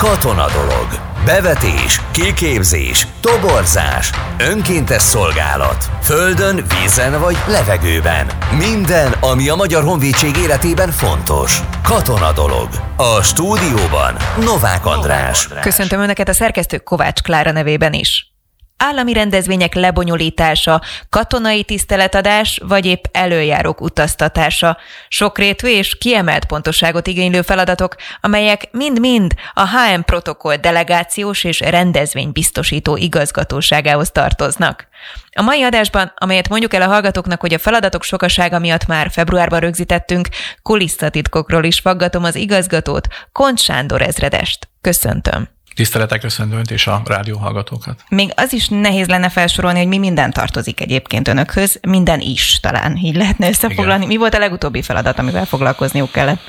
Katona dolog. Bevetés, kiképzés, toborzás, önkéntes szolgálat. Földön, vízen vagy levegőben. Minden, ami a Magyar Honvédség életében fontos. Katona dolog. A stúdióban Novák András. Köszöntöm Önöket a szerkesztő Kovács Klára nevében is állami rendezvények lebonyolítása, katonai tiszteletadás vagy épp előjárók utaztatása, sokrétű és kiemelt pontosságot igénylő feladatok, amelyek mind-mind a HM protokoll delegációs és rendezvény biztosító igazgatóságához tartoznak. A mai adásban, amelyet mondjuk el a hallgatóknak, hogy a feladatok sokasága miatt már februárban rögzítettünk, kulisszatitkokról is faggatom az igazgatót, Kont Sándor ezredest. Köszöntöm! Tiszteletek köszöntőnt és a rádióhallgatókat. Még az is nehéz lenne felsorolni, hogy mi minden tartozik egyébként önökhöz, minden is talán így lehetne összefoglalni. Igen. Mi volt a legutóbbi feladat, amivel foglalkozniuk kellett?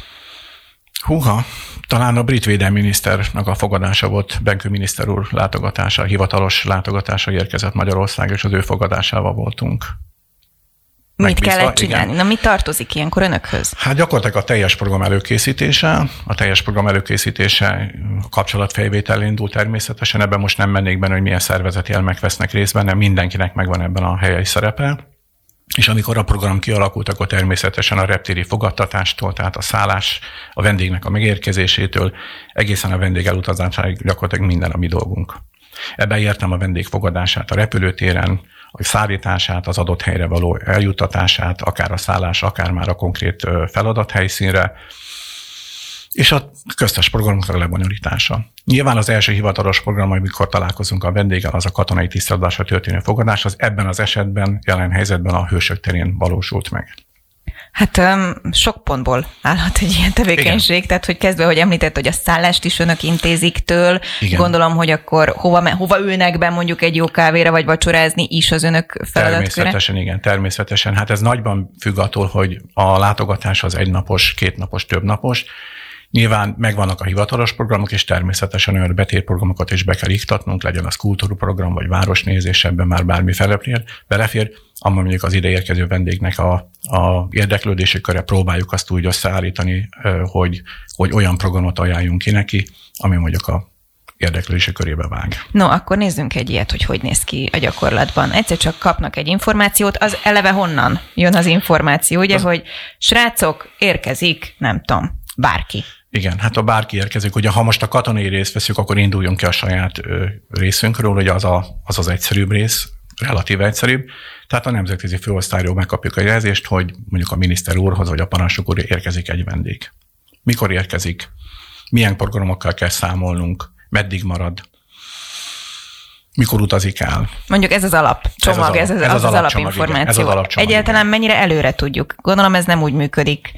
Húha, talán a brit védelminiszternek a fogadása volt, Benkő miniszter úr látogatása, hivatalos látogatása érkezett Magyarország, és az ő fogadásával voltunk. Mit kellett csinálni? Igen. Na, mi tartozik ilyenkor önökhöz? Hát gyakorlatilag a teljes program előkészítése, a teljes program előkészítése kapcsolatfejvétel indul természetesen, ebben most nem mennék benne, hogy milyen szervezeti elmek vesznek részt benne, mindenkinek megvan ebben a helyi szerepe. És amikor a program kialakult, akkor természetesen a reptéri fogadtatástól, tehát a szállás, a vendégnek a megérkezésétől, egészen a vendég elutazásáig gyakorlatilag minden a mi dolgunk. Ebben értem a vendég fogadását a repülőtéren, a szállítását, az adott helyre való eljuttatását, akár a szállás, akár már a konkrét feladathelyszínre, és a köztes programokra lebonyolítása. Nyilván az első hivatalos program, amikor találkozunk a vendéggel, az a katonai tiszteladásra történő fogadás, az ebben az esetben, jelen helyzetben a hősök terén valósult meg. Hát sok pontból állhat egy ilyen tevékenység, Igen. tehát hogy kezdve, hogy említett, hogy a szállást is önök intézik től, Igen. gondolom, hogy akkor hova, hova ülnek be mondjuk egy jó kávéra vagy vacsorázni is az önök feladatköre? Természetesen, igen, természetesen. Hát ez nagyban függ attól, hogy a látogatás az egynapos, kétnapos, többnapos, Nyilván megvannak a hivatalos programok, és természetesen olyan betétprogramokat is be kell iktatnunk, legyen az kultúrprogram vagy városnézés, ebben már bármi felefér, belefér, amely mondjuk az ideérkező vendégnek a, a érdeklődési köre próbáljuk azt úgy összeállítani, hogy, hogy olyan programot ajánljunk ki neki, ami mondjuk a érdeklődési körébe vág. No, akkor nézzünk egy ilyet, hogy hogy néz ki a gyakorlatban. Egyszer csak kapnak egy információt, az eleve honnan jön az információ, ugye, az... hogy srácok, érkezik, nem tudom, bárki. Igen, hát ha bárki érkezik, ugye ha most a katonai részt veszük, akkor induljunk ki a saját részünkről, hogy az, a, az az egyszerűbb rész, relatív egyszerűbb. Tehát a nemzetközi főosztályról megkapjuk a jelzést, hogy mondjuk a miniszter úrhoz vagy a parancsnok úr érkezik egy vendég. Mikor érkezik? Milyen programokkal kell számolnunk? Meddig marad? Mikor utazik el. Mondjuk ez az alapcsomag, ez az, alap, ez az, az, az alapinformáció. Ez az alapcsomag, Egyáltalán igen. mennyire előre tudjuk? Gondolom ez nem úgy működik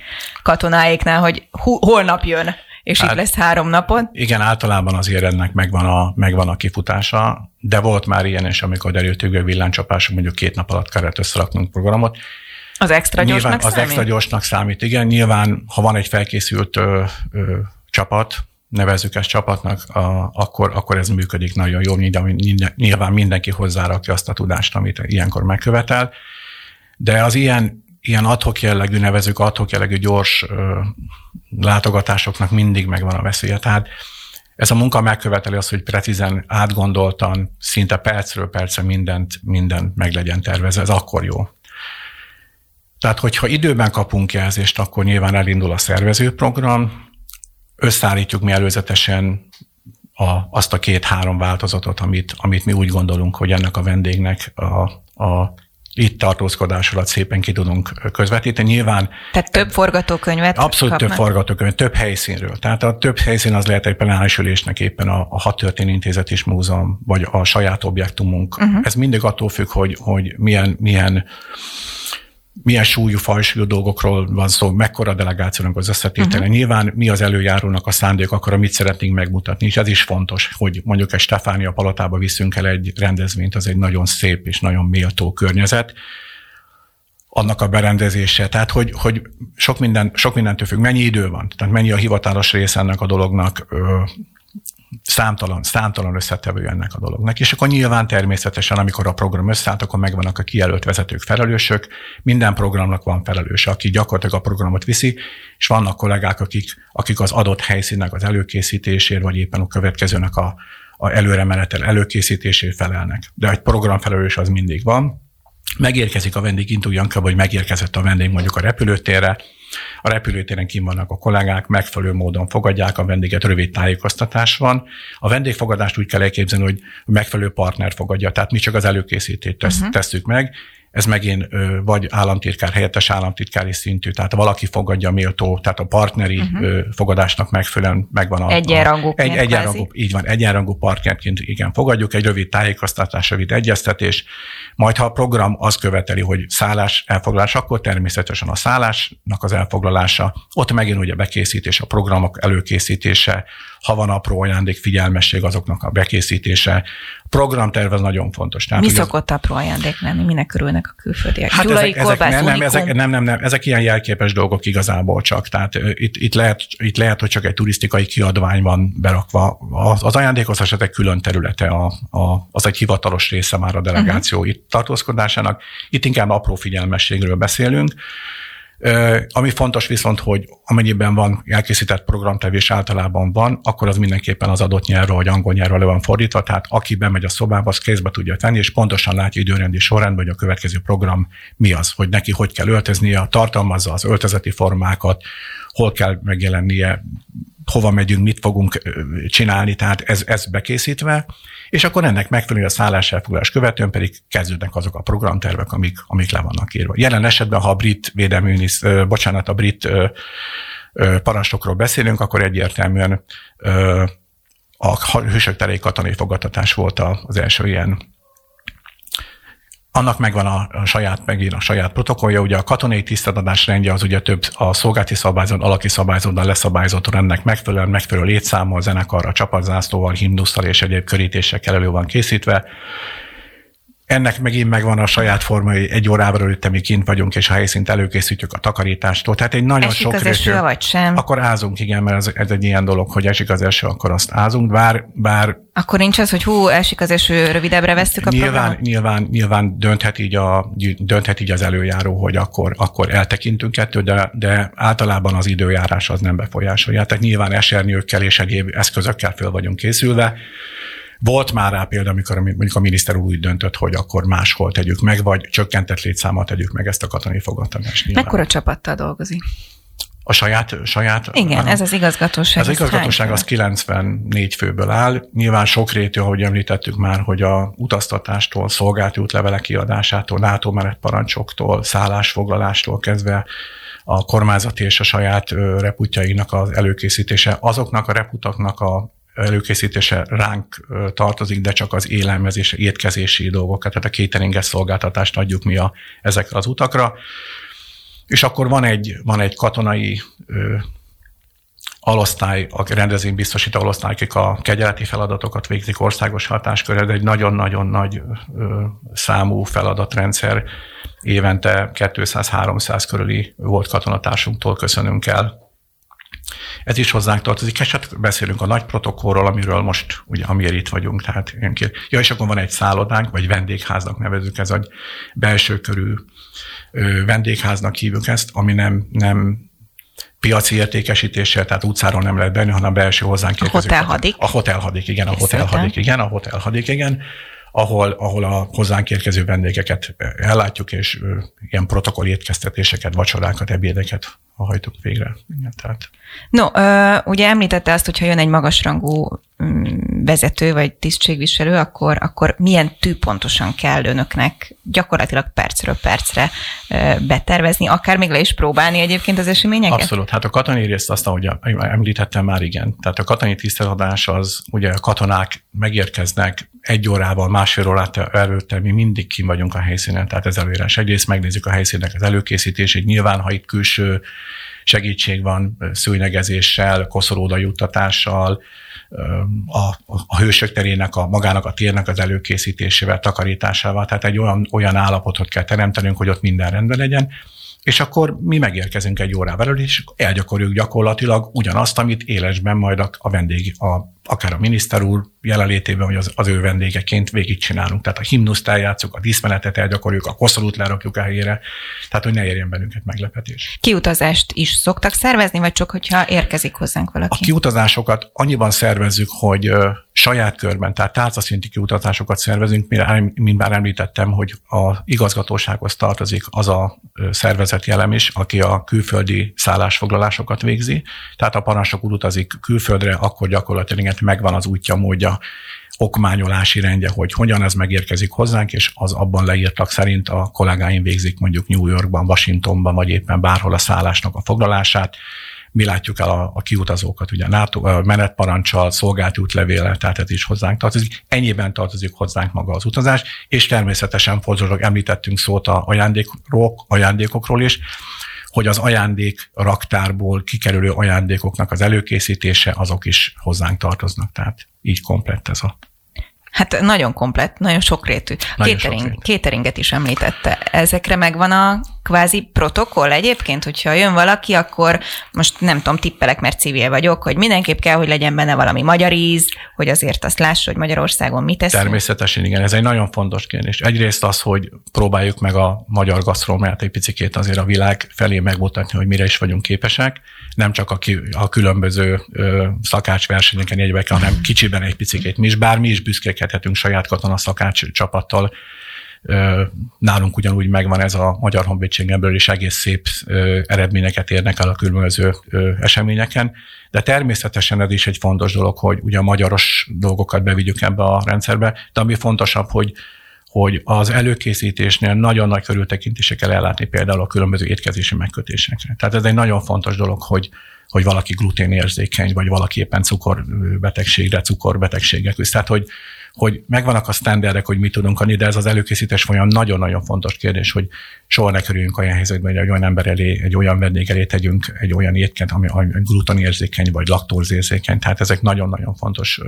katonáiknál, hogy hu- holnap jön, és hát, itt lesz három napon. Igen, általában azért ennek megvan a, megvan a kifutása, de volt már ilyen is, amikor derült a villáncsapások, mondjuk két nap alatt kellett összeraknunk programot. Az extra gyorsnak nyilván, számít? Az extra gyorsnak számít, igen. Nyilván, ha van egy felkészült ö, ö, csapat, nevezzük ezt csapatnak, a, akkor, akkor ez működik nagyon jól, nyilván mindenki hozzárakja azt a tudást, amit ilyenkor megkövetel, de az ilyen, ilyen adhok jellegű, nevezük adhok jellegű gyors ö, látogatásoknak mindig megvan a veszélye. Tehát ez a munka megköveteli azt, hogy precízen, átgondoltan, szinte percről percre mindent, mindent meg legyen tervezve. Ez akkor jó. Tehát, hogyha időben kapunk jelzést, akkor nyilván elindul a szervezőprogram, összeállítjuk mi előzetesen a, azt a két-három változatot, amit, amit mi úgy gondolunk, hogy ennek a vendégnek a, a itt tartózkodás alatt szépen ki tudunk közvetíteni. Nyilván... Tehát több forgatókönyvet Abszolút kapnak. több forgatókönyvet, több helyszínről. Tehát a több helyszín az lehet egy plenáris ülésnek éppen a, a Hat Intézet és Múzeum, vagy a saját objektumunk. Uh-huh. Ez mindig attól függ, hogy, hogy milyen, milyen milyen súlyú, fajsúlyú dolgokról van szó, mekkora delegációnak az összetétele. Uh-huh. Nyilván mi az előjárónak a szándék, akkor mit szeretnénk megmutatni, és ez is fontos, hogy mondjuk egy Stefánia palotába viszünk el egy rendezvényt, az egy nagyon szép és nagyon méltó környezet, annak a berendezése. Tehát, hogy, hogy sok, minden, sok mindentől függ. Mennyi idő van? Tehát mennyi a hivatalos része ennek a dolognak? Számtalan, számtalan összetevő ennek a dolognak. És akkor nyilván természetesen, amikor a program összeállt, akkor megvannak a kijelölt vezetők, felelősök. Minden programnak van felelőse, aki gyakorlatilag a programot viszi, és vannak kollégák, akik, akik az adott helyszínnek az előkészítésért, vagy éppen a következőnek a, a előre menetel előkészítését felelnek. De egy programfelelős az mindig van. Megérkezik a vendég, intújjanka, vagy megérkezett a vendég mondjuk a repülőtérre, a repülőtéren kim vannak a kollégák, megfelelő módon fogadják a vendéget, rövid tájékoztatás van. A vendégfogadást úgy kell elképzelni, hogy megfelelő partner fogadja, tehát mi csak az előkészítést tesz, uh-huh. tesszük meg, ez megint vagy államtitkár, helyettes államtitkári szintű, tehát valaki fogadja méltó, tehát a partneri uh-huh. fogadásnak megfelelően megvan a... Egyenrangú. Egy, egyenrangú, így van, egyenrangú partnerként igen, fogadjuk, egy rövid tájékoztatás, rövid egyeztetés, majd ha a program azt követeli, hogy szállás elfoglalás, akkor természetesen a szállásnak az elfoglalása, ott megint ugye bekészítés, a programok előkészítése, ha van apró ajándék, figyelmesség azoknak a bekészítése. Programterv az nagyon fontos. Tehát, Mi szokott az... apró ajándék lenni? Minek örülnek a külföldiek? Hát Gyulai ezek, ezek, nem, nem, ezek, nem, nem, nem, ezek ilyen jelképes dolgok igazából csak. Tehát itt, itt, lehet, itt lehet, hogy csak egy turisztikai kiadvány van berakva. Az, az ajándékos esetek külön területe, a, a, az egy hivatalos része már a delegáció uh-huh. itt tartózkodásának. Itt inkább apró figyelmességről beszélünk. Ami fontos viszont, hogy amennyiben van elkészített programtevés általában van, akkor az mindenképpen az adott nyelvről vagy angol nyelvről le van fordítva, tehát aki bemegy a szobába, az kézbe tudja tenni, és pontosan látja időrendi sorrendben, hogy a következő program mi az, hogy neki hogy kell öltöznie, tartalmazza az öltözeti formákat, hol kell megjelennie, hova megyünk, mit fogunk csinálni, tehát ez, ez bekészítve, és akkor ennek megfelelően a szálláselfoglalás követően pedig kezdődnek azok a programtervek, amik, amik le vannak írva. Jelen esetben, ha a brit védelmi, bocsánat, a brit parancsokról beszélünk, akkor egyértelműen a hősök terei katonai fogadtatás volt az első ilyen annak megvan a, saját, megint a saját protokollja, ugye a katonai tisztadás rendje az ugye több a szolgálti szabályzat, alaki szabályzatban leszabályzott rendnek megfelelően, megfelelő létszámmal, zenekarra, csapatzászlóval, himnusszal és egyéb körítésekkel elő van készítve. Ennek megint megvan a saját formai, egy órával előtte mi kint vagyunk, és a helyszínt előkészítjük a takarítástól. Tehát egy nagyon esik sok az eső, vagy sem? Akkor ázunk, igen, mert ez, ez, egy ilyen dolog, hogy esik az eső, akkor azt ázunk, bár, bár akkor nincs az, hogy hú, esik az eső, rövidebbre vesztük a nyilván, programot? Nyilván, nyilván dönthet, így a, dönthet így az előjáró, hogy akkor, akkor eltekintünk ettől, de, de általában az időjárás az nem befolyásolja. Tehát nyilván esernyőkkel és egyéb eszközökkel föl vagyunk készülve. Volt már rá példa, amikor mondjuk a miniszter úgy döntött, hogy akkor máshol tegyük meg, vagy csökkentett létszámmal tegyük meg ezt a katonai fogadtatást. Mekkora csapattal dolgozik? A saját, saját? Igen, ez az igazgatóság. Az igazgatóság az 94 főből áll. Nyilván sokrétű, ahogy említettük már, hogy a utaztatástól, szolgálti útlevele kiadásától, NATO parancsoktól, szállásfoglalástól kezdve a kormányzati és a saját reputjainak az előkészítése, azoknak a reputaknak a előkészítése ránk tartozik, de csak az élelmezés, étkezési dolgokat, tehát a cateringes szolgáltatást adjuk mi a, ezekre az utakra. És akkor van egy, van egy katonai ö, alosztály, a rendezvény biztosító alosztály, akik a kegyeleti feladatokat végzik országos hatáskör, ez egy nagyon-nagyon nagy ö, számú feladatrendszer. Évente 200-300 körüli volt katonatársunktól köszönünk el ez is hozzánk tartozik, és hát beszélünk a nagy protokollról, amiről most, ugye, amiért itt vagyunk, tehát ilyen kér. Ja, és akkor van egy szállodánk, vagy vendégháznak nevezük, ez egy belső körű vendégháznak hívjuk ezt, ami nem, nem piaci értékesítéssel, tehát utcáról nem lehet benni, hanem belső hozzánk A hotelhadik. A hotelhadik, igen, a hotelhadik, igen, a hotelhadik, igen ahol, ahol a hozzánk érkező vendégeket ellátjuk, és ilyen protokoll étkeztetéseket, vacsorákat, ebédeket hajtunk végre. Igen, tehát. No, ugye említette azt, hogyha jön egy magasrangú vezető vagy tisztségviselő, akkor, akkor milyen tű pontosan kell önöknek gyakorlatilag percről percre betervezni, akár még le is próbálni egyébként az eseményeket? Abszolút. Hát a katonai részt azt, ahogy említettem már, igen. Tehát a katonai tiszteladás az, ugye a katonák megérkeznek egy órával, másfél órát előtte, mi mindig kim vagyunk a helyszínen, tehát ez előírás. Egyrészt megnézzük a helyszínek az előkészítését, nyilván, ha itt külső segítség van szőnyegezéssel, koszorúda juttatással, a, a hősök terének, a magának a térnek az előkészítésével, takarításával, tehát egy olyan, olyan állapotot kell teremtenünk, hogy ott minden rendben legyen. és akkor mi megérkezünk egy órával előtt, és elgyakoroljuk gyakorlatilag ugyanazt, amit élesben majd a, a vendég, a, akár a miniszter úr jelenlétében, vagy az, az ő vendégeként végigcsinálunk. Tehát a himnuszt eljátszuk, a díszmenetet elgyakoroljuk, a koszorút lerakjuk a helyére, tehát hogy ne érjen bennünket meglepetés. Kiutazást is szoktak szervezni, vagy csak hogyha érkezik hozzánk valaki? A kiutazásokat annyiban szervezzük, hogy saját körben, tehát tárcaszinti kiutazásokat szervezünk, mint már említettem, hogy a igazgatósághoz tartozik az a szervezeti elem is, aki a külföldi szállásfoglalásokat végzi. Tehát a parancsnok úr utazik külföldre, akkor gyakorlatilag megvan az útja, módja, okmányolási rendje, hogy hogyan ez megérkezik hozzánk, és az abban leírtak szerint a kollégáim végzik mondjuk New Yorkban, Washingtonban, vagy éppen bárhol a szállásnak a foglalását, mi látjuk el a, a kiutazókat, ugye NATO, menetparancsal, szolgált útlevéllel, tehát ez is hozzánk tartozik. Ennyiben tartozik hozzánk maga az utazás, és természetesen fordulok, említettünk szót a ajándékról, ajándékokról is, hogy az ajándék raktárból kikerülő ajándékoknak az előkészítése, azok is hozzánk tartoznak. Tehát így komplett ez a Hát nagyon komplett, nagyon sokrétű. Nagyon Catering, sokrétű. Cateringet is említette. Ezekre megvan a kvázi protokoll egyébként, hogyha jön valaki, akkor most nem tudom, tippelek, mert civil vagyok, hogy mindenképp kell, hogy legyen benne valami magyar íz, hogy azért azt lássa, hogy Magyarországon mit teszünk. Természetesen igen, ez egy nagyon fontos kérdés. Egyrészt az, hogy próbáljuk meg a magyar gasztronómiát egy picit azért a világ felé megmutatni, hogy mire is vagyunk képesek, nem csak a, ki, a különböző ö, szakácsversenyeken jegyveken, hanem kicsiben egy picit mi is, bár mi is büszkékedhetünk saját katona szakács csapattal, Nálunk ugyanúgy megvan ez a Magyar Honvédségen is egész szép eredményeket érnek el a különböző eseményeken, de természetesen ez is egy fontos dolog, hogy ugye a magyaros dolgokat bevigyük ebbe a rendszerbe, de ami fontosabb, hogy hogy az előkészítésnél nagyon nagy körültekintése kell ellátni például a különböző étkezési megkötésekre. Tehát ez egy nagyon fontos dolog, hogy, hogy valaki gluténérzékeny, vagy valaki éppen cukorbetegségre, cukorbetegségek küzd. Tehát, hogy, hogy megvannak a sztenderek, hogy mit tudunk adni, de ez az előkészítés folyam nagyon-nagyon fontos kérdés, hogy soha ne kerüljünk olyan helyzetbe, hogy egy olyan ember elé, egy olyan vendég elé tegyünk egy olyan étket, ami, ami vagy laktózérzékeny. Tehát ezek nagyon-nagyon fontos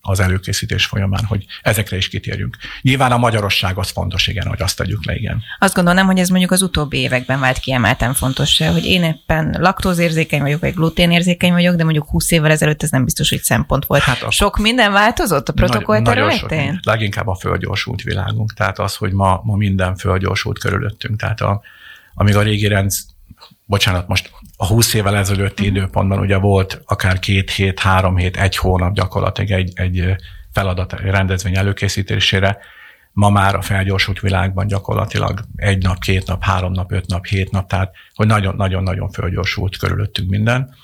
az előkészítés folyamán, hogy ezekre is kitérjünk. Nyilván a magyarosság az fontos, igen, hogy azt tegyük le, igen. Azt gondolom, hogy ez mondjuk az utóbbi években vált kiemelten fontos, hogy én éppen laktózérzékeny vagyok, vagy gluténérzékeny vagyok, de mondjuk 20 évvel ezelőtt ez nem biztos, hogy szempont volt. Hát Sok minden változott a protokoll területén? Sok, leginkább a földgyorsult világunk, tehát az, hogy ma, ma minden földgyorsult körülöttünk. Tehát a, amíg a régi rend, bocsánat, most a 20 évvel ezelőtti uh-huh. időpontban ugye volt akár két hét, három hét, egy hónap gyakorlatilag egy, egy feladat egy rendezvény előkészítésére. Ma már a felgyorsult világban gyakorlatilag egy nap, két nap, három nap, öt nap, hét nap, tehát hogy nagyon-nagyon fölgyorsult körülöttünk minden.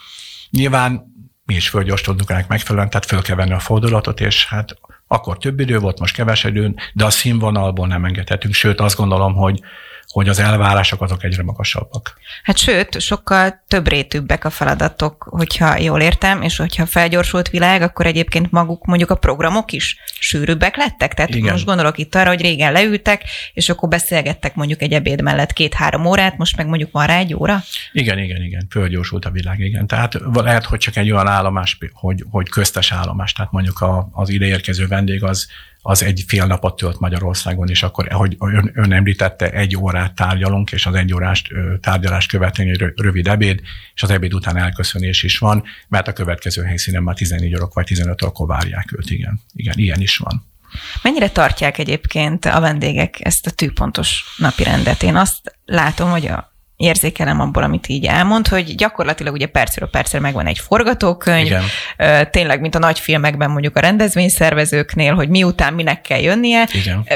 Nyilván mi is fölgyorsodunk ennek megfelelően, tehát föl kell venni a fordulatot, és hát akkor több idő volt, most kevesebb idő, de a színvonalból nem engedhetünk. Sőt, azt gondolom, hogy hogy az elvárások azok egyre magasabbak. Hát sőt, sokkal több rétűbbek a feladatok, hogyha jól értem, és hogyha felgyorsult világ, akkor egyébként maguk mondjuk a programok is sűrűbbek lettek. Tehát Igen. most gondolok itt arra, hogy régen leültek, és akkor beszélgettek mondjuk egy ebéd mellett két-három órát, most meg mondjuk van rá egy óra? Igen, igen, igen, fölgyorsult a világ, igen. Tehát lehet, hogy csak egy olyan állomás, hogy, hogy köztes állomás, tehát mondjuk a, az ideérkező vendég az az egy fél napot tölt Magyarországon, és akkor, ahogy ön, ön említette, egy órát tárgyalunk, és az egy órás tárgyalást követően egy rövid ebéd, és az ebéd után elköszönés is van, mert a következő helyszínen már 14 órak vagy 15 órakor várják őt, igen. Igen, ilyen is van. Mennyire tartják egyébként a vendégek ezt a tűpontos napirendet? Én azt látom, hogy a érzékelem abból, amit így elmond, hogy gyakorlatilag ugye percről percre megvan egy forgatókönyv, Igen. tényleg, mint a nagy filmekben mondjuk a rendezvényszervezőknél, hogy miután minek kell jönnie. Igen.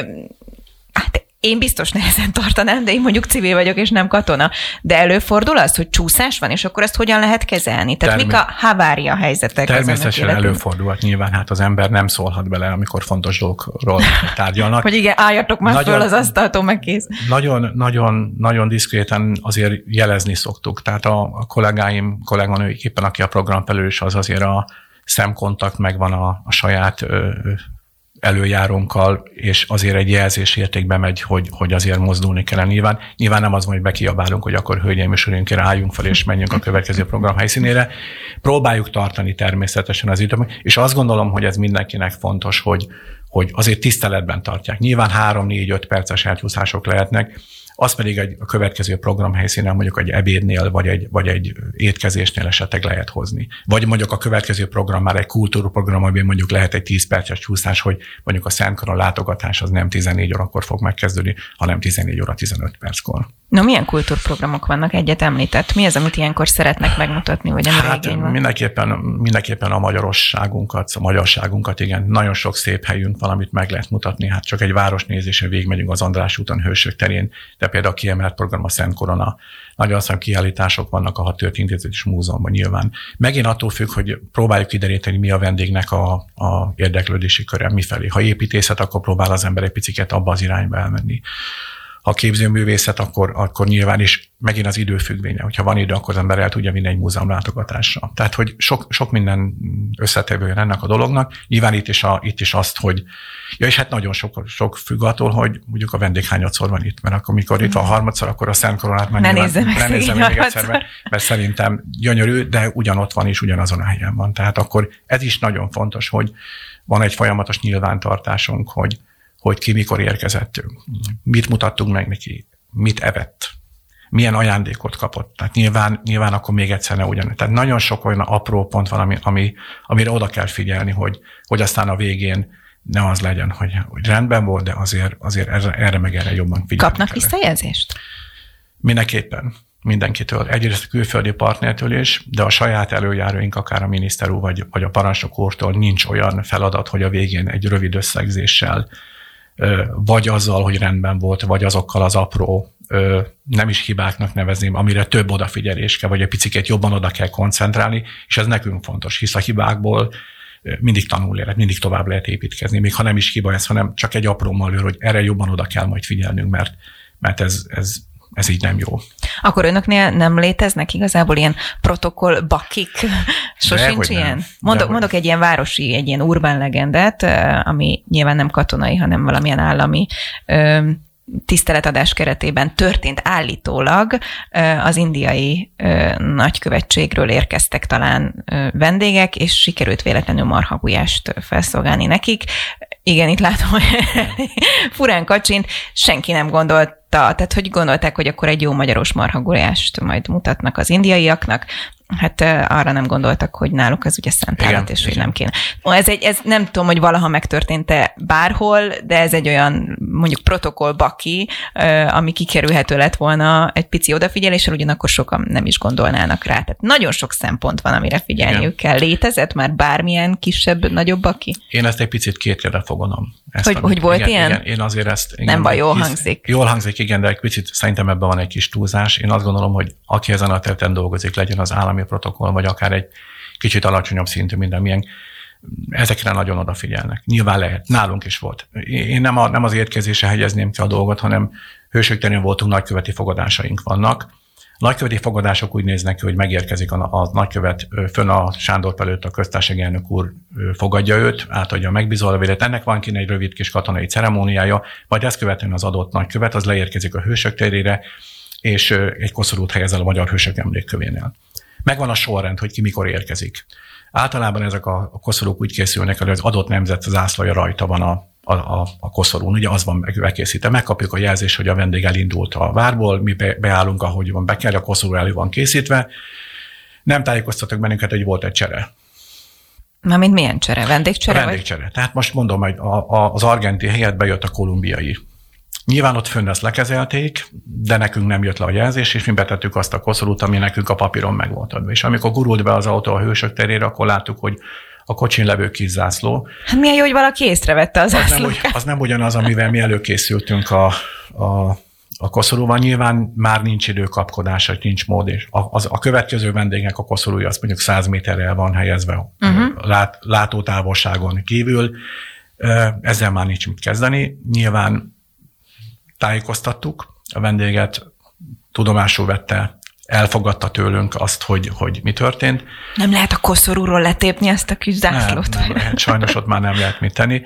Én biztos nehezen tartanám, de én mondjuk civil vagyok, és nem katona. De előfordul az, hogy csúszás van, és akkor ezt hogyan lehet kezelni? Tehát Termé- mik a havária helyzetek? Természetesen előfordulhat nyilván, hát az ember nem szólhat bele, amikor fontos dolgokról tárgyalnak. hogy igen, álljatok már nagyon, föl az asztaltól, meg kész. Nagyon, nagyon, nagyon diszkréten azért jelezni szoktuk. Tehát a, a kollégáim, kolléganőik éppen, aki a program felelős, az azért a szemkontakt megvan a, a saját ö, előjárónkkal, és azért egy jelzés értékbe megy, hogy, hogy azért mozdulni kell. Nyilván, nyilván nem az hogy bekiabálunk, hogy akkor hölgyeim és uraim, álljunk fel és menjünk a következő program helyszínére. Próbáljuk tartani természetesen az időt, és azt gondolom, hogy ez mindenkinek fontos, hogy, hogy azért tiszteletben tartják. Nyilván 3-4-5 perces elcsúszások lehetnek, az pedig egy, a következő program helyszínen mondjuk egy ebédnél, vagy egy, vagy egy étkezésnél esetleg lehet hozni. Vagy mondjuk a következő program már egy kultúrprogram, amiben mondjuk lehet egy 10 perces csúszás, hogy mondjuk a Szentkaron látogatás az nem 14 órakor fog megkezdődni, hanem 14 óra 15 perckor. No, milyen kultúrprogramok vannak? Egyet említett. Mi az, amit ilyenkor szeretnek megmutatni, vagy amire hát, van? Mindenképpen, mindenképpen a magyarosságunkat, a magyarságunkat, igen. Nagyon sok szép helyünk valamit meg lehet mutatni. Hát csak egy városnézése végigmegyünk az András úton, Hősök terén, de például a kiemelt program a Szent Korona. Nagyon szép kiállítások vannak a Hat és Múzeumban nyilván. Megint attól függ, hogy próbáljuk kideríteni, mi a vendégnek a, a érdeklődési köre, mifelé. Ha építészet, akkor próbál az ember egy picit abba az irányba elmenni ha képzőművészet, akkor, akkor nyilván is megint az időfüggvénye. Hogyha van idő, akkor az ember el tudja vinni egy múzeum látogatásra. Tehát, hogy sok, sok minden összetevője ennek a dolognak. Nyilván itt is, a, itt is azt, hogy ja, és hát nagyon sok, sok függ attól, hogy mondjuk a vendég hányadszor van itt, mert akkor, mikor itt van harmadszor, akkor a Szent Koronát már ne nyilván, nézze meg, ne nézze meg egyszer, mert, mert szerintem gyönyörű, de ugyanott van és ugyanazon a helyen van. Tehát akkor ez is nagyon fontos, hogy van egy folyamatos nyilvántartásunk, hogy, hogy ki mikor érkezett, mit mutattunk meg neki, mit evett, milyen ajándékot kapott. Tehát nyilván, nyilván akkor még egyszer ne ugyan. Tehát nagyon sok olyan apró pont van, ami, ami, amire oda kell figyelni, hogy, hogy aztán a végén ne az legyen, hogy, hogy rendben volt, de azért, azért erre, erre meg erre jobban figyelni Kapnak visszajelzést? Mindenképpen mindenkitől. Egyrészt a külföldi partnertől is, de a saját előjáróink, akár a miniszter úr vagy, vagy a parancsnok úrtól nincs olyan feladat, hogy a végén egy rövid összegzéssel vagy azzal, hogy rendben volt, vagy azokkal az apró, nem is hibáknak nevezném, amire több odafigyelés kell, vagy egy picit jobban oda kell koncentrálni, és ez nekünk fontos, hisz a hibákból mindig tanul lehet, mindig tovább lehet építkezni, még ha nem is hiba ez, hanem csak egy apró malőr, hogy erre jobban oda kell majd figyelnünk, mert, mert ez, ez ez így nem jó. Akkor önöknél nem léteznek igazából ilyen protokoll bakik? Sosincs De, ilyen? Nem. Mondok, De, mondok egy ilyen városi, egy ilyen urbán legendet, ami nyilván nem katonai, hanem valamilyen állami tiszteletadás keretében történt állítólag, az indiai nagykövetségről érkeztek talán vendégek, és sikerült véletlenül marhagulyást felszolgálni nekik. Igen, itt látom, furán kacsint, senki nem gondolt tehát hogy gondolták, hogy akkor egy jó magyaros marhagulyást majd mutatnak az indiaiaknak, hát arra nem gondoltak, hogy náluk ez ugye szent állat, és hogy nem kéne. Ez, egy, ez nem tudom, hogy valaha megtörtént-e bárhol, de ez egy olyan mondjuk protokoll baki, ami kikerülhető lett volna egy pici odafigyeléssel, ugyanakkor sokan nem is gondolnának rá. Tehát nagyon sok szempont van, amire figyelniük igen. kell. Létezett már bármilyen kisebb, nagyobb baki? Én ezt egy picit kétre fogonom. Ezt hogy, hogy volt igen, ilyen? Igen, én azért ezt... Igen, nem baj, jól hisz, hangzik. Jól hangzik, igen, de egy picit szerintem ebben van egy kis túlzás. Én azt gondolom, hogy aki ezen a területen dolgozik, legyen az állami protokoll, vagy akár egy kicsit alacsonyabb szintű minden milyen, ezekre nagyon odafigyelnek. Nyilván lehet. Nálunk is volt. Én nem, a, nem az érkezése helyezném ki a dolgot, hanem hősök voltunk, nagyköveti fogadásaink vannak. Nagyköveti fogadások úgy néznek ki, hogy megérkezik a, a nagykövet fönn a Sándor előtt, a köztársasági elnök úr fogadja őt, átadja a megbízólevélet. Ennek van kint egy rövid kis katonai ceremóniája, majd ezt követően az adott nagykövet, az leérkezik a hősök terére, és egy koszorút helyez el a magyar hősök emlékkövénél. Megvan a sorrend, hogy ki mikor érkezik. Általában ezek a koszorúk úgy készülnek, hogy az adott nemzet zászlaja rajta van a, a, a, a koszorún, ugye az van megkészítve. Megkapjuk a jelzést, hogy a vendég elindult a várból, mi be, beállunk, ahogy van, be kell, a koszorú elő van készítve. Nem tájékoztatok bennünket, hogy volt egy csere. Na, mint milyen csere? Vendégcsere? Vendégcsere. Vagy? Tehát most mondom, hogy a, a, az argenti helyet bejött a kolumbiai Nyilván ott fönn ezt lekezelték, de nekünk nem jött le a jelzés, és mi betettük azt a koszorút, ami nekünk a papíron meg volt adva. És amikor gurult be az autó a hősök terére, akkor láttuk, hogy a kocsin levő kis zászló. Hát milyen jó, hogy valaki észrevette az az nem, az nem ugyanaz, amivel mi előkészültünk a, a, a koszorúval. Nyilván már nincs idő kapkodásra, nincs mód, és a, az, a következő vendégnek a koszorúja az mondjuk 100 méterrel van helyezve uh-huh. lát, látótávolságon kívül. Ezzel már nincs mit kezdeni. Nyilván tájékoztattuk, a vendéget tudomásul vette, elfogadta tőlünk azt, hogy, hogy mi történt. Nem lehet a koszorúról letépni ezt a kis zászlót? Nem, nem lehet, sajnos ott már nem lehet mit tenni.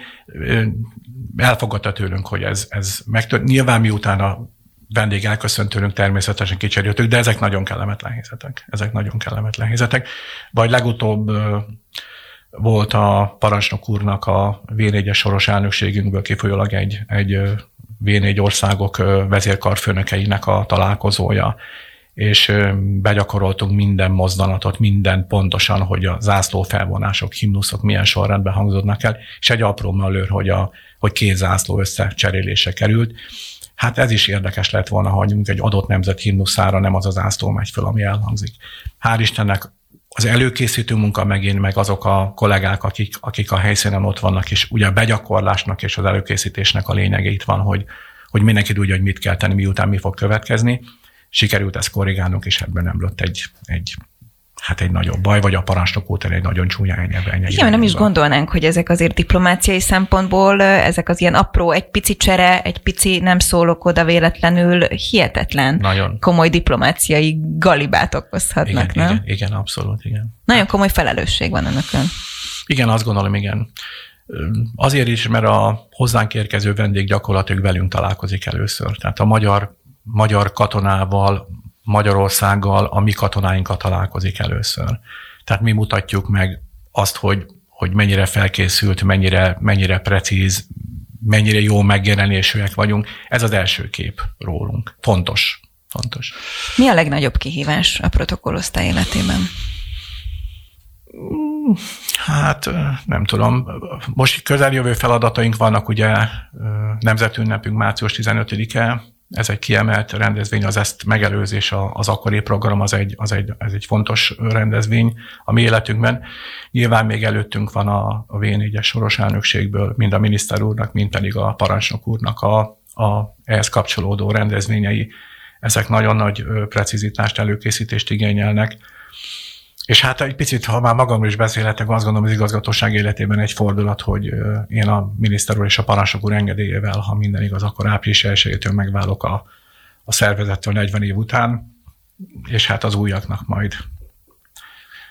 Elfogadta tőlünk, hogy ez, ez megtört. Nyilván miután a vendég elköszönt tőlünk, természetesen kicseréltük, de ezek nagyon kellemetlen helyzetek. Ezek nagyon kellemetlen helyzetek. Vagy legutóbb volt a parancsnok úrnak a v soros elnökségünkből kifolyólag egy, egy V4 országok vezérkarfőnökeinek a találkozója, és begyakoroltunk minden mozdanatot, minden pontosan, hogy a zászló felvonások, himnuszok milyen sorrendben hangzódnak el, és egy apró mellőr, hogy, a, hogy két zászló összecserélése került. Hát ez is érdekes lett volna, mondjuk egy adott nemzet himnuszára nem az az zászló megy föl, ami elhangzik. Hál' Istennek az előkészítő munka megint, meg azok a kollégák, akik, akik a helyszínen ott vannak, és ugye a begyakorlásnak és az előkészítésnek a lényege itt van, hogy, hogy mindenki tudja, hogy mit kell tenni, miután mi fog következni. Sikerült ezt korrigálnunk, és ebben nem lett egy, egy hát egy nagyobb baj, vagy a parancsnok óta egy nagyon csúnya ennyi. Igen, nem is gondolnánk, hogy ezek azért diplomáciai szempontból, ezek az ilyen apró, egy pici csere, egy pici nem szólok oda véletlenül hihetetlen nagyon. komoly diplomáciai galibát okozhatnak, igen, nem? Igen, igen, abszolút, igen. Nagyon komoly felelősség van önökön. Igen, azt gondolom, igen. Azért is, mert a hozzánk érkező vendég gyakorlatilag velünk találkozik először. Tehát a magyar, magyar katonával, Magyarországgal a mi katonáinkat találkozik először. Tehát mi mutatjuk meg azt, hogy, hogy mennyire felkészült, mennyire, mennyire precíz, mennyire jó megjelenésűek vagyunk. Ez az első kép rólunk. Fontos. Fontos. Mi a legnagyobb kihívás a protokollosztály életében? Hát nem tudom. Most közeljövő feladataink vannak, ugye nemzetünnepünk március 15-e, ez egy kiemelt rendezvény, az ezt megelőzés, az akkori program, az egy, az egy, ez egy fontos rendezvény a mi életünkben. Nyilván még előttünk van a, a V4-es soros elnökségből, mind a miniszter úrnak, mind pedig a parancsnok úrnak a, a ehhez kapcsolódó rendezvényei. Ezek nagyon nagy precizitást, előkészítést igényelnek. És hát egy picit, ha már magamról is beszélhetek, azt gondolom az igazgatóság életében egy fordulat, hogy én a miniszter úr és a parancsnok úr engedélyével, ha minden igaz, akkor április 1 megválok a, a szervezettől 40 év után, és hát az újaknak majd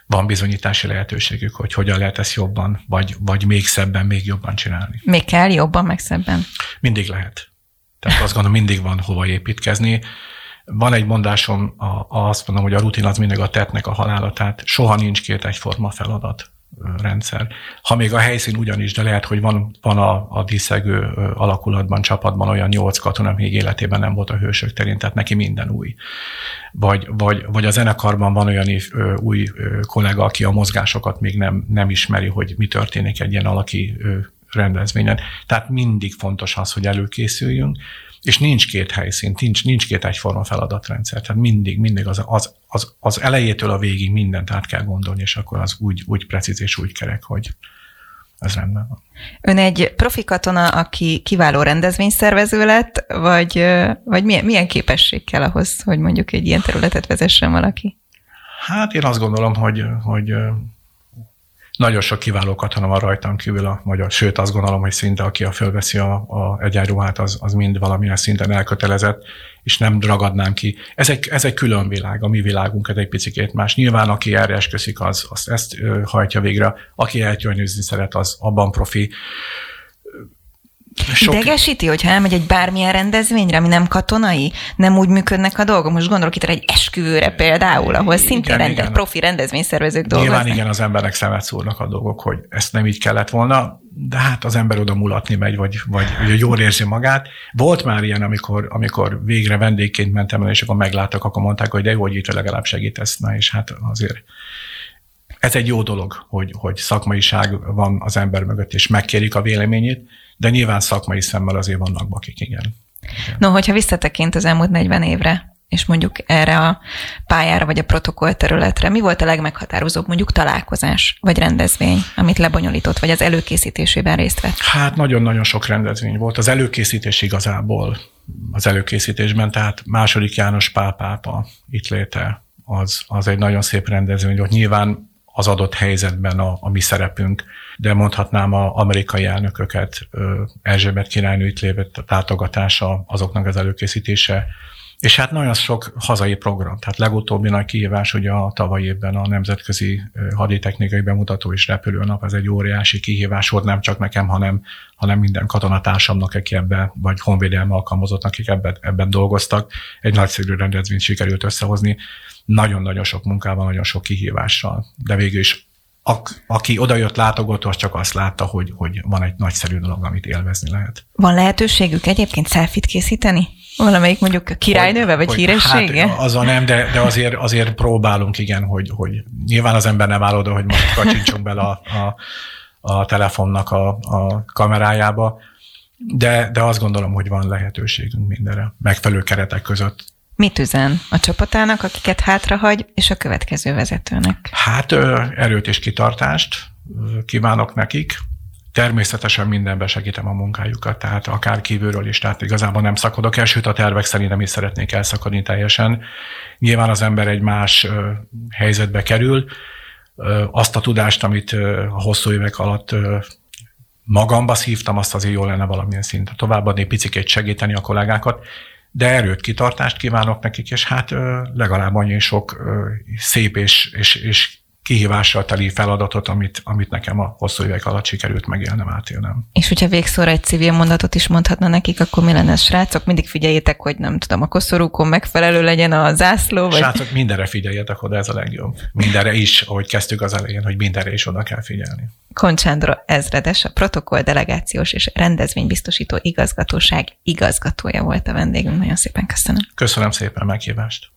van bizonyítási lehetőségük, hogy hogyan lehet ezt jobban, vagy, vagy még szebben, még jobban csinálni. Még kell jobban, meg szebben? Mindig lehet. Tehát azt gondolom, mindig van hova építkezni. Van egy mondásom, a, azt mondom, hogy a rutin az mindig a tettnek a halála, tehát soha nincs két egyforma feladat rendszer. Ha még a helyszín ugyanis, de lehet, hogy van, van a, a díszegő alakulatban, csapatban olyan nyolc katona, még életében nem volt a hősök terén, tehát neki minden új. Vagy, vagy, vagy a zenekarban van olyan új kollega, aki a mozgásokat még nem, nem ismeri, hogy mi történik egy ilyen alaki rendezvényen. Tehát mindig fontos az, hogy előkészüljünk, és nincs két helyszín, nincs, nincs két egyforma feladatrendszer. Tehát mindig, mindig az, az, az, az elejétől a végig mindent át kell gondolni, és akkor az úgy, úgy precíz és úgy kerek, hogy ez rendben van. Ön egy profi katona, aki kiváló rendezvényszervező lett, vagy, vagy milyen, milyen képesség kell ahhoz, hogy mondjuk egy ilyen területet vezessen valaki? Hát én azt gondolom, hogy, hogy nagyon sok kiváló katona van rajtam kívül a magyar, sőt azt gondolom, hogy szinte aki a fölveszi a, a egyenruhát, az, az mind valamilyen szinten elkötelezett, és nem ragadnám ki. Ez egy, ez egy külön világ, a mi világunk, ez egy picit más. Nyilván aki erre esküszik, az, az ezt hajtja végre. Aki eltyönyőzni szeret, az abban profi. Sok... Idegesíti, hogyha elmegy egy bármilyen rendezvényre, ami nem katonai, nem úgy működnek a dolgok. Most gondolok itt egy esküvőre például, ahol szintén rende, igen. profi rendezvényszervezők dolgoznak. Nyilván igen, az emberek szemet szúrnak a dolgok, hogy ezt nem így kellett volna, de hát az ember oda mulatni megy, vagy, vagy vagy jól érzi magát. Volt már ilyen, amikor, amikor végre vendégként mentem el, és akkor megláttak, akkor mondták, hogy de jó, hogy itt legalább segítesz. Na, és hát azért ez egy jó dolog, hogy, hogy szakmaiság van az ember mögött, és megkérik a véleményét, de nyilván szakmai szemmel azért vannak bakik, igen. igen. No, hogyha visszatekint az elmúlt 40 évre, és mondjuk erre a pályára vagy a protokoll területre, mi volt a legmeghatározóbb mondjuk találkozás vagy rendezvény, amit lebonyolított, vagy az előkészítésében részt vett? Hát nagyon-nagyon sok rendezvény volt. Az előkészítés igazából az előkészítésben, tehát második János Pál pápa itt léte, az, az egy nagyon szép rendezvény volt. Nyilván az adott helyzetben a, a mi szerepünk, de mondhatnám a amerikai elnököket, Erzsébet királynő itt lévett látogatása, azoknak az előkészítése, és hát nagyon sok hazai program. Tehát legutóbbi nagy kihívás ugye a tavalyi évben a Nemzetközi Haditechnikai Bemutató és Repülőnap, ez egy óriási kihívás volt nem csak nekem, hanem, hanem minden katonatársamnak, aki ebben, vagy honvédelme alkalmazottnak, akik ebben, ebben dolgoztak. Egy nagyszerű rendezvényt sikerült összehozni nagyon-nagyon sok munkával, nagyon sok kihívással, de végül is aki odajött látogató, az csak azt látta, hogy, hogy van egy nagyszerű dolog, amit élvezni lehet. Van lehetőségük egyébként szelfit készíteni? Valamelyik mondjuk királynőve, vagy hogy, híressége? Hát azon nem, de, de azért, azért próbálunk, igen, hogy, hogy nyilván az ember nem áll oda, hogy most kacsincsunk bele a, a, a telefonnak a, a kamerájába, de, de azt gondolom, hogy van lehetőségünk mindenre, megfelelő keretek között. Mit üzen a csapatának, akiket hátrahagy, és a következő vezetőnek? Hát erőt és kitartást kívánok nekik. Természetesen mindenben segítem a munkájukat, tehát akár kívülről is, tehát igazából nem szakadok el, sőt a tervek szerint nem is szeretnék elszakadni teljesen. Nyilván az ember egy más helyzetbe kerül, azt a tudást, amit a hosszú évek alatt magamba szívtam, azt azért jó lenne valamilyen szinten továbbadni, picikét segíteni a kollégákat, de erőt, kitartást kívánok nekik, és hát legalább annyi sok szép és, és, és kihívással teli feladatot, amit, amit nekem a hosszú évek alatt sikerült megélnem, átélnem. És hogyha végszóra egy civil mondatot is mondhatna nekik, akkor mi lenne, srácok? Mindig figyeljétek, hogy nem tudom, a koszorúkon megfelelő legyen a zászló? Vagy... Srácok, mindenre figyeljetek oda, ez a legjobb. Mindenre is, ahogy kezdtük az elején, hogy mindenre is oda kell figyelni. Koncsándra ezredes, a protokoll delegációs és rendezvénybiztosító igazgatóság igazgatója volt a vendégünk. Nagyon szépen köszönöm. Köszönöm szépen meghívást.